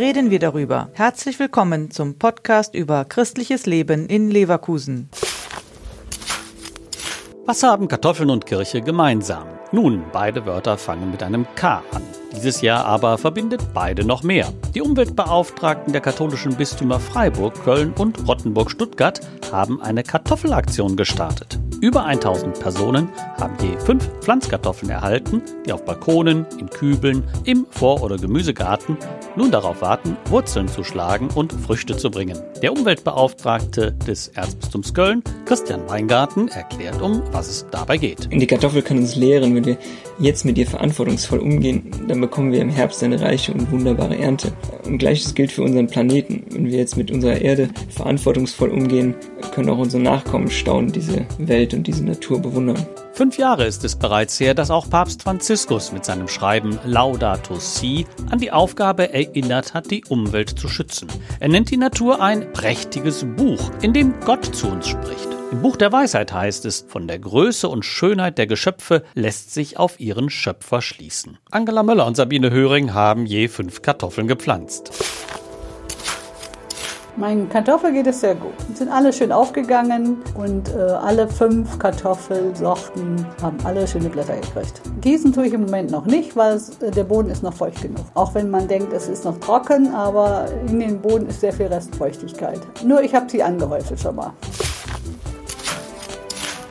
reden wir darüber. Herzlich willkommen zum Podcast über christliches Leben in Leverkusen. Was haben Kartoffeln und Kirche gemeinsam? Nun, beide Wörter fangen mit einem K an. Dieses Jahr aber verbindet beide noch mehr. Die Umweltbeauftragten der katholischen Bistümer Freiburg, Köln und Rottenburg-Stuttgart haben eine Kartoffelaktion gestartet. Über 1000 Personen haben je fünf Pflanzkartoffeln erhalten, die auf Balkonen, in Kübeln, im Vor- oder Gemüsegarten nun darauf warten, Wurzeln zu schlagen und Früchte zu bringen. Der Umweltbeauftragte des Erzbistums Köln, Christian Weingarten, erklärt, um was es dabei geht. Die Kartoffel kann uns lehren, wenn wir jetzt mit ihr verantwortungsvoll umgehen, dann bekommen wir im Herbst eine reiche und wunderbare Ernte. Und gleiches gilt für unseren Planeten. Wenn wir jetzt mit unserer Erde verantwortungsvoll umgehen, können auch unsere Nachkommen staunen, diese Welt Welt und diese Natur bewundern. Fünf Jahre ist es bereits her, dass auch Papst Franziskus mit seinem Schreiben Laudato Si an die Aufgabe erinnert hat, die Umwelt zu schützen. Er nennt die Natur ein prächtiges Buch, in dem Gott zu uns spricht. Im Buch der Weisheit heißt es, von der Größe und Schönheit der Geschöpfe lässt sich auf ihren Schöpfer schließen. Angela Möller und Sabine Höring haben je fünf Kartoffeln gepflanzt. Meinen Kartoffeln geht es sehr gut. Sind alle schön aufgegangen und äh, alle fünf Kartoffelsorten haben alle schöne Blätter gekriegt. Gießen tue ich im Moment noch nicht, weil es, äh, der Boden ist noch feucht genug. Auch wenn man denkt, es ist noch trocken, aber in den Boden ist sehr viel Restfeuchtigkeit. Nur ich habe sie angehäufelt schon mal.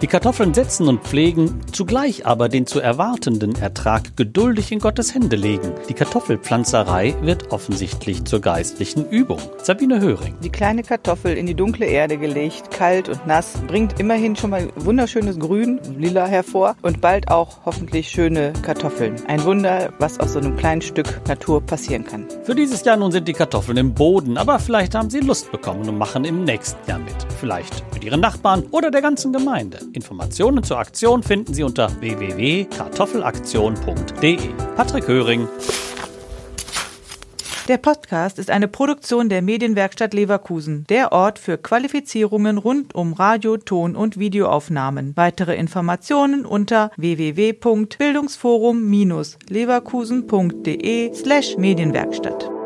Die Kartoffeln setzen und pflegen, zugleich aber den zu erwartenden Ertrag geduldig in Gottes Hände legen. Die Kartoffelpflanzerei wird offensichtlich zur geistlichen Übung. Sabine Höring. Die kleine Kartoffel in die dunkle Erde gelegt, kalt und nass, bringt immerhin schon mal wunderschönes Grün, lila hervor und bald auch hoffentlich schöne Kartoffeln. Ein Wunder, was aus so einem kleinen Stück Natur passieren kann. Für dieses Jahr nun sind die Kartoffeln im Boden, aber vielleicht haben sie Lust bekommen und machen im nächsten Jahr mit. Vielleicht mit ihren Nachbarn oder der ganzen Gemeinde. Informationen zur Aktion finden Sie unter www.kartoffelaktion.de. Patrick Höring. Der Podcast ist eine Produktion der Medienwerkstatt Leverkusen, der Ort für Qualifizierungen rund um Radio, Ton und Videoaufnahmen. Weitere Informationen unter www.bildungsforum-leverkusen.de slash Medienwerkstatt.